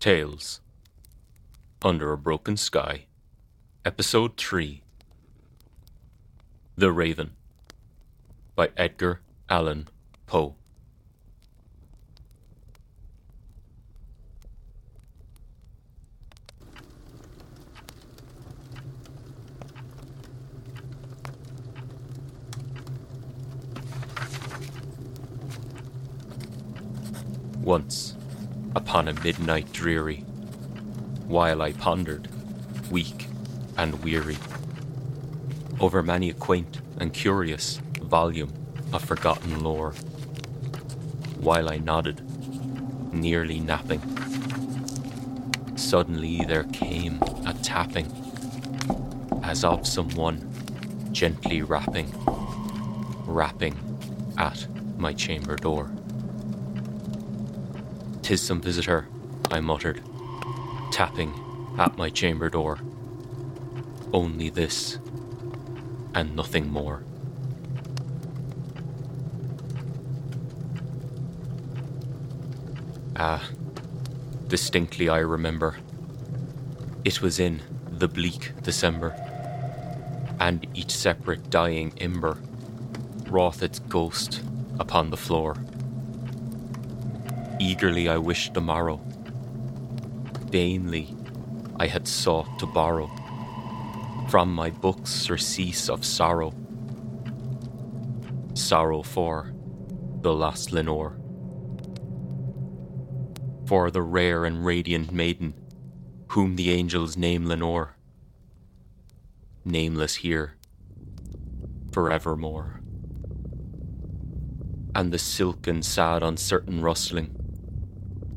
Tales Under a Broken Sky, Episode 3 The Raven by Edgar Allan Poe. Once, upon a midnight dreary, while I pondered, weak and weary, over many a quaint and curious volume of forgotten lore, while I nodded, nearly napping, suddenly there came a tapping, as of someone gently rapping, rapping at my chamber door. Tis some visitor, I muttered, tapping at my chamber door. Only this, and nothing more. Ah, distinctly I remember. It was in the bleak December, and each separate dying ember wrought its ghost upon the floor. Eagerly I wished the morrow. Vainly I had sought to borrow from my books surcease of sorrow. Sorrow for the lost Lenore. For the rare and radiant maiden whom the angels name Lenore. Nameless here forevermore. And the silken, sad, uncertain rustling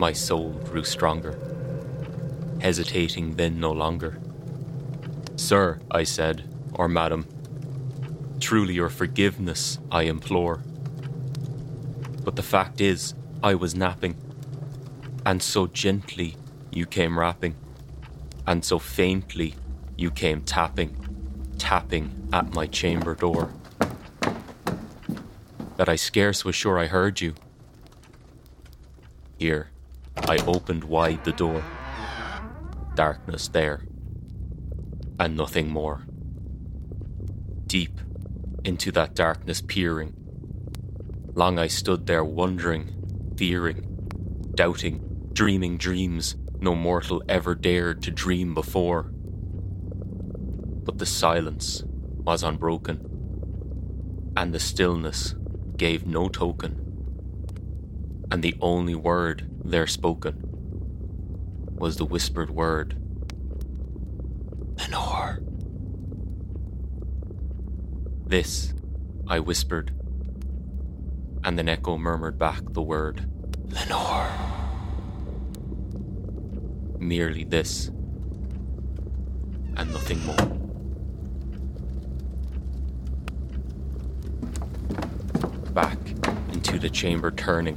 my soul grew stronger, hesitating then no longer. Sir, I said, or madam, truly your forgiveness I implore. But the fact is, I was napping, and so gently you came rapping, and so faintly you came tapping, tapping at my chamber door, that I scarce was sure I heard you. Here, I opened wide the door. Darkness there, and nothing more. Deep into that darkness peering. Long I stood there wondering, fearing, doubting, dreaming dreams no mortal ever dared to dream before. But the silence was unbroken, and the stillness gave no token and the only word there spoken was the whispered word Lenore. This, I whispered, and an echo murmured back the word Lenore. Merely this, and nothing more. Back into the chamber turning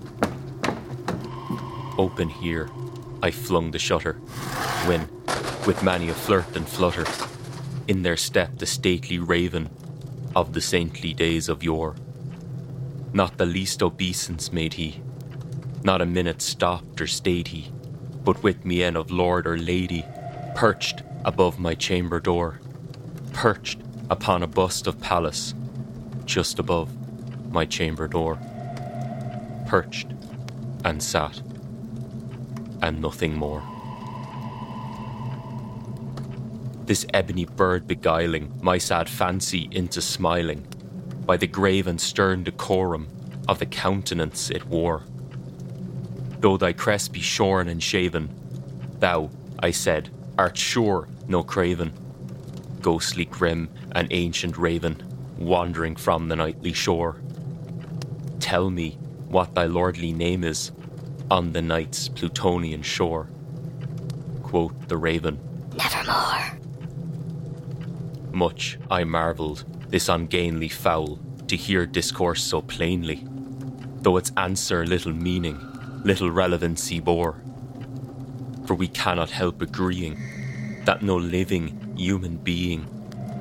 Open here, I flung the shutter, when, with many a flirt and flutter, in there stepped the stately raven of the saintly days of yore. Not the least obeisance made he, not a minute stopped or stayed he, but with mien of lord or lady, perched above my chamber door, perched upon a bust of Pallas, just above my chamber door, perched and sat and nothing more. This ebony bird beguiling my sad fancy into smiling by the grave and stern decorum of the countenance it wore. Though thy crest be shorn and shaven, thou, I said, art sure no craven, ghostly grim and ancient raven, wandering from the nightly shore. Tell me what thy lordly name is on the night's Plutonian shore. Quoth the raven, Nevermore. Much I marvelled this ungainly fowl to hear discourse so plainly, though its answer little meaning, little relevancy bore. For we cannot help agreeing that no living human being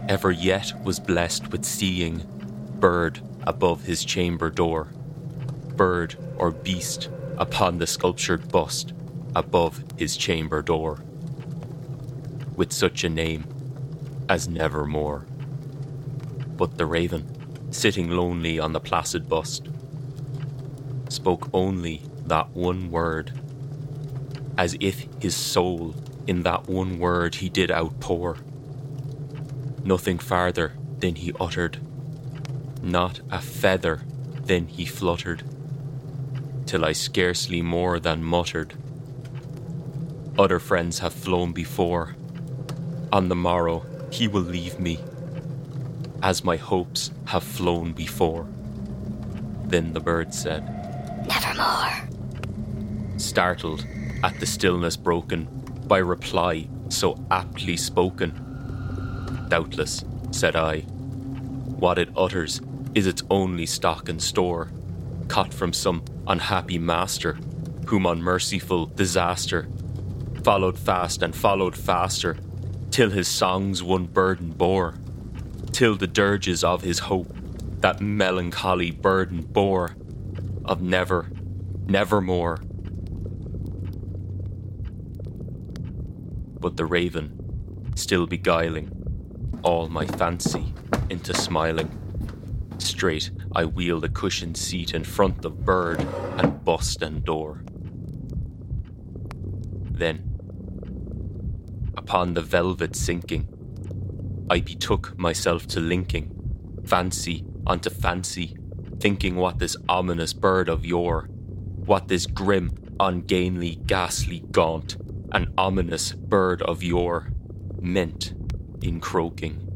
ever yet was blessed with seeing bird above his chamber door, bird or beast upon the sculptured bust above his chamber door, with such a name as Nevermore. But the raven, sitting lonely on the placid bust, spoke only that one word, as if his soul in that one word he did outpour. Nothing farther than he uttered, not a feather than he fluttered, till I scarcely more than muttered. Other friends have flown before. On the morrow he will leave me, as my hopes have flown before. Then the bird said, Nevermore. startled at the stillness broken by reply so aptly spoken. Doubtless, said I, what it utters is its only stock and store, caught from some unhappy master, whom unmerciful disaster followed fast and followed faster, till his songs one burden bore, till the dirges of his hope that melancholy burden bore, of never, nevermore. But the raven, still beguiling all my fancy into smiling. Straight I wheeled a cushioned seat in front of bird and bust and door. Then, upon the velvet sinking, I betook myself to linking fancy unto fancy, thinking what this ominous bird of yore, what this grim, ungainly, ghastly, gaunt, and ominous bird of yore meant in croaking.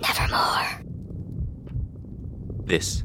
Nevermore. This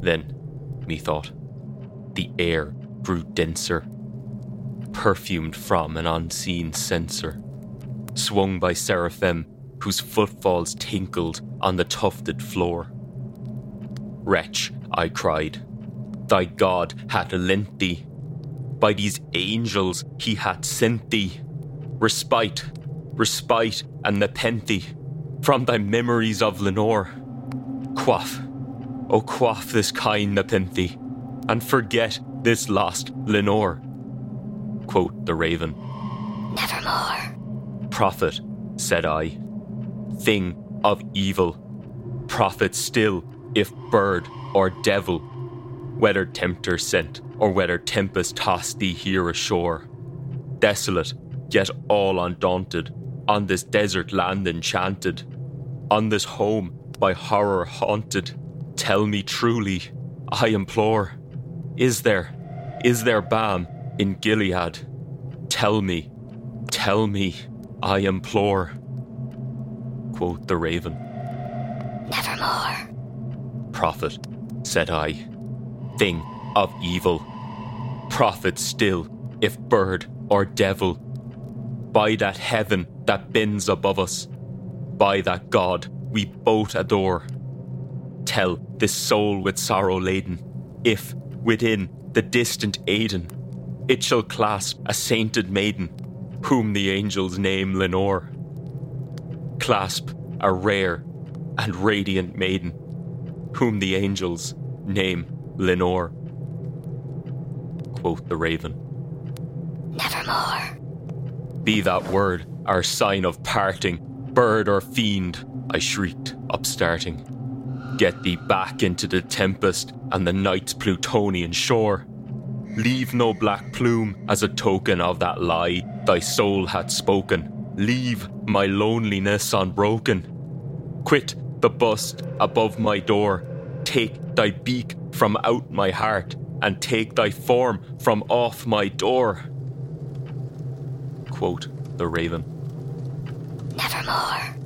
Then, methought, the air grew denser, perfumed from an unseen censer, swung by seraphim whose footfalls tinkled on the tufted floor. Wretch, I cried, thy God hath lent thee, by these angels he hath sent thee, respite, respite, and nepenthe from thy memories of Lenore. Quaff, O quaff this kind nepenthe, and forget this lost Lenore. Quoth the raven, Nevermore. Prophet, said I, thing of evil, prophet still, if bird or devil, whether tempter sent or whether tempest tossed thee here ashore. Desolate, yet all undaunted, on this desert land enchanted, on this home by horror haunted, tell me truly, I implore, is there, is there balm in Gilead? Tell me, tell me, I implore. Quoth the raven, Nevermore. Prophet, said I, thing of evil. Prophet still, if bird or devil. By that heaven that bends above us, by that God we both adore. Tell this soul with sorrow laden, if within the distant Aidenn, it shall clasp a sainted maiden, whom the angels name Lenore. Clasp a rare and radiant maiden, whom the angels name Lenore. Quoth the raven. Nevermore. Be that word our sign of parting, bird or fiend, I shrieked, upstarting. Get thee back into the tempest and the night's Plutonian shore. Leave no black plume as a token of that lie thy soul hath spoken. Leave my loneliness unbroken. Quit the bust above my door. Take thy beak from out my heart, and take thy form from off my door. Quote the raven. Nevermore.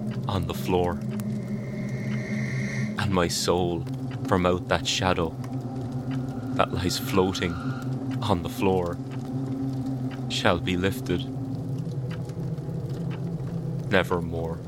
on the floor. And my soul from out that shadow that lies floating on the floor shall be lifted nevermore.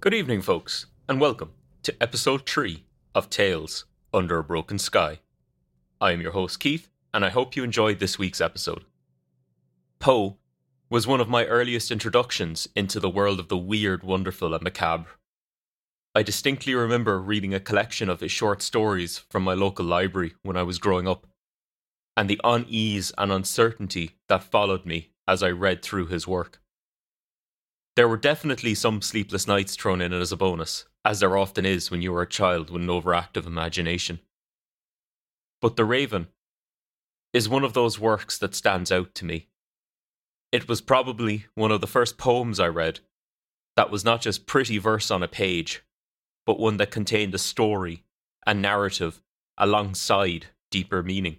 Good evening, folks, and welcome to episode 3 of Tales Under a Broken Sky. I am your host, Keith, and I hope you enjoyed this week's episode. Poe was one of my earliest introductions into the world of the weird, wonderful, and macabre. I distinctly remember reading a collection of his short stories from my local library when I was growing up, and the unease and uncertainty that followed me as I read through his work. There were definitely some sleepless nights thrown in as a bonus, as there often is when you are a child with an overactive imagination. But The Raven is one of those works that stands out to me. It was probably one of the first poems I read that was not just pretty verse on a page, but one that contained a story and narrative alongside deeper meaning.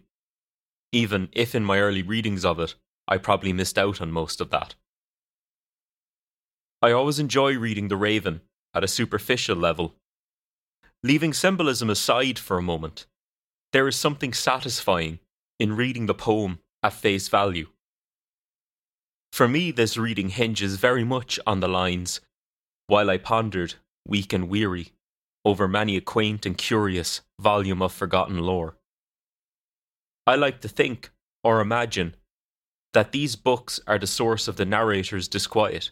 Even if in my early readings of it, I probably missed out on most of that. I always enjoy reading The Raven at a superficial level. Leaving symbolism aside for a moment, there is something satisfying in reading the poem at face value. For me, this reading hinges very much on the lines, while I pondered, weak and weary, over many a quaint and curious volume of forgotten lore. I like to think, or imagine, that these books are the source of the narrator's disquiet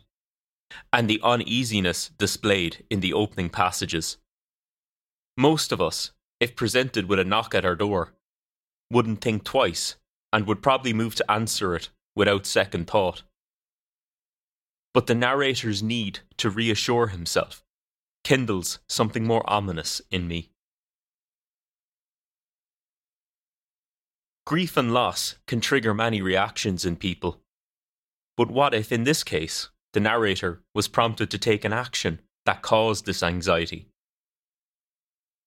and the uneasiness displayed in the opening passages. Most of us, if presented with a knock at our door, wouldn't think twice and would probably move to answer it without second thought. But the narrator's need to reassure himself kindles something more ominous in me. Grief and loss can trigger many reactions in people. But what if, in this case, the narrator was prompted to take an action that caused this anxiety.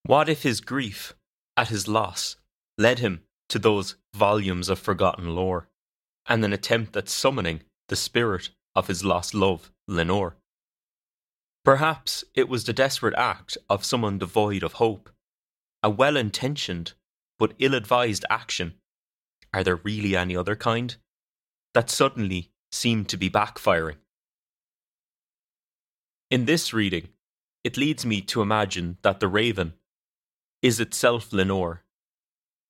What if his grief at his loss led him to those volumes of forgotten lore and an attempt at summoning the spirit of his lost love, Lenore? Perhaps it was the desperate act of someone devoid of hope, a well intentioned but ill advised action. Are there really any other kind? That suddenly seemed to be backfiring. In this reading, it leads me to imagine that the raven is itself Lenore,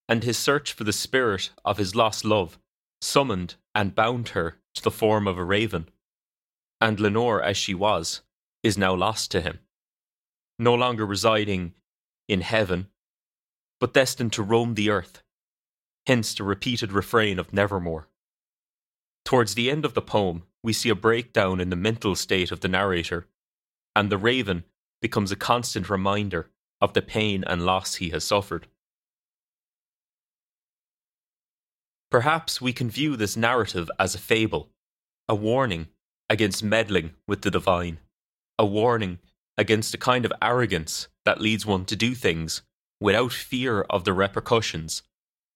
and his search for the spirit of his lost love summoned and bound her to the form of a raven, and Lenore, as she was, is now lost to him, no longer residing in heaven, but destined to roam the earth, hence the repeated refrain of Nevermore. Towards the end of the poem, we see a breakdown in the mental state of the narrator and the raven becomes a constant reminder of the pain and loss he has suffered. Perhaps we can view this narrative as a fable, a warning against meddling with the divine, a warning against a kind of arrogance that leads one to do things without fear of the repercussions,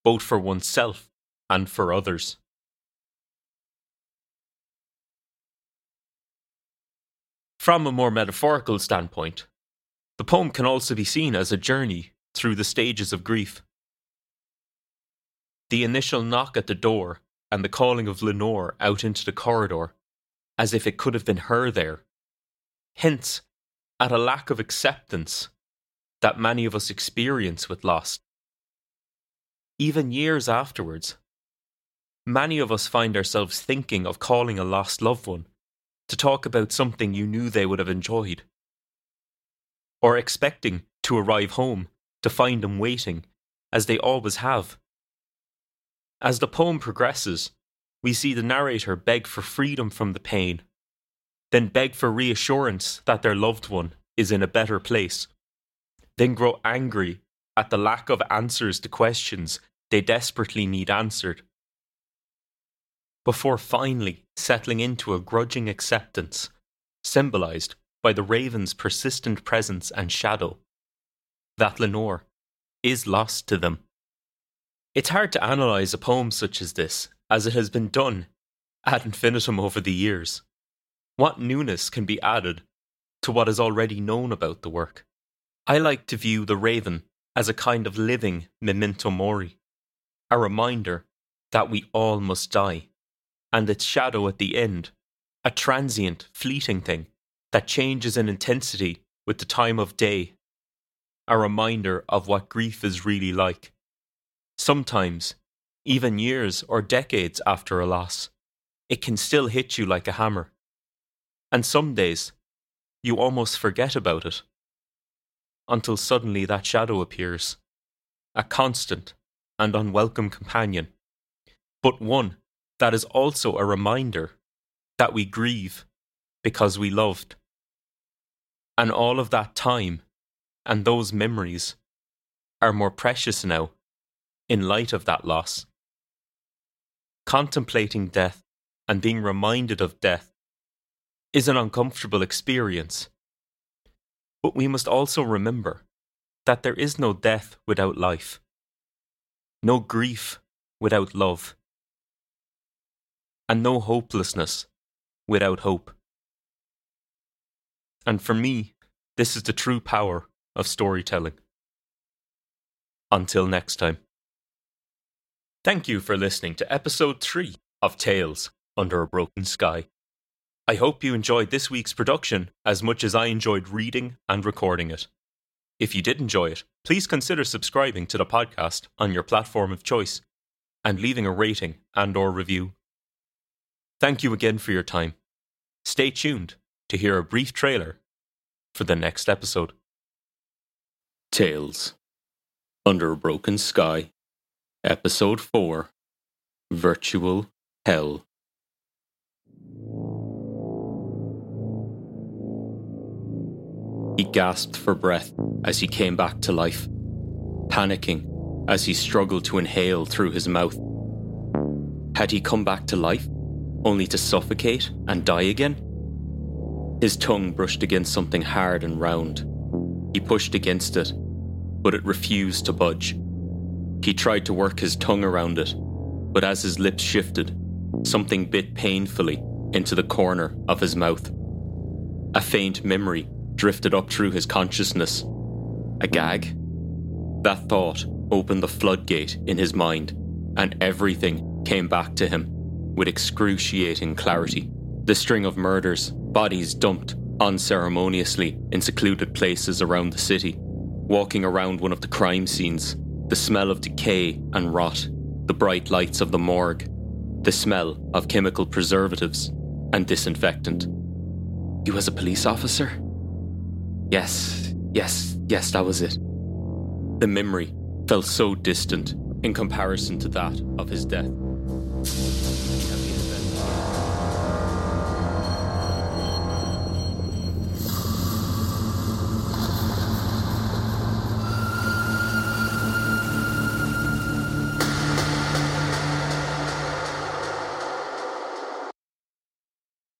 both for oneself and for others. From a more metaphorical standpoint, the poem can also be seen as a journey through the stages of grief. The initial knock at the door and the calling of Lenore out into the corridor, as if it could have been her there, hints at a lack of acceptance that many of us experience with loss. Even years afterwards, many of us find ourselves thinking of calling a lost loved one to talk about something you knew they would have enjoyed, or expecting to arrive home to find them waiting, as they always have. As the poem progresses, we see the narrator beg for freedom from the pain, then beg for reassurance that their loved one is in a better place, then grow angry at the lack of answers to questions they desperately need answered, before finally settling into a grudging acceptance, symbolized by the raven's persistent presence and shadow, that Lenore is lost to them. It's hard to analyse a poem such as this, as it has been done ad infinitum over the years. What newness can be added to what is already known about the work? I like to view The Raven as a kind of living memento mori, a reminder that we all must die, and its shadow at the end, a transient, fleeting thing that changes in intensity with the time of day, a reminder of what grief is really like. Sometimes, even years or decades after a loss, it can still hit you like a hammer. And some days, you almost forget about it. Until suddenly that shadow appears, a constant and unwelcome companion, but one that is also a reminder that we grieve because we loved. And all of that time and those memories are more precious now in light of that loss. Contemplating death and being reminded of death is an uncomfortable experience. But we must also remember that there is no death without life, no grief without love, and no hopelessness without hope. And for me, this is the true power of storytelling. Until next time. Thank you for listening to episode 3 of Tales Under a Broken Sky. I hope you enjoyed this week's production as much as I enjoyed reading and recording it. If you did enjoy it, please consider subscribing to the podcast on your platform of choice and leaving a rating and or review. Thank you again for your time. Stay tuned to hear a brief trailer for the next episode. Tales Under a Broken Sky Episode 4 Virtual Hell. He gasped for breath as he came back to life, panicking as he struggled to inhale through his mouth. Had he come back to life, only to suffocate and die again? His tongue brushed against something hard and round. He pushed against it, but it refused to budge. He tried to work his tongue around it, but as his lips shifted, something bit painfully into the corner of his mouth. A faint memory drifted up through his consciousness. A gag? That thought opened the floodgate in his mind, and everything came back to him with excruciating clarity. The string of murders, bodies dumped unceremoniously in secluded places around the city, walking around one of the crime scenes the smell of decay and rot, the bright lights of the morgue, the smell of chemical preservatives and disinfectant. He was a police officer? Yes, yes, yes, that was it. The memory felt so distant in comparison to that of his death.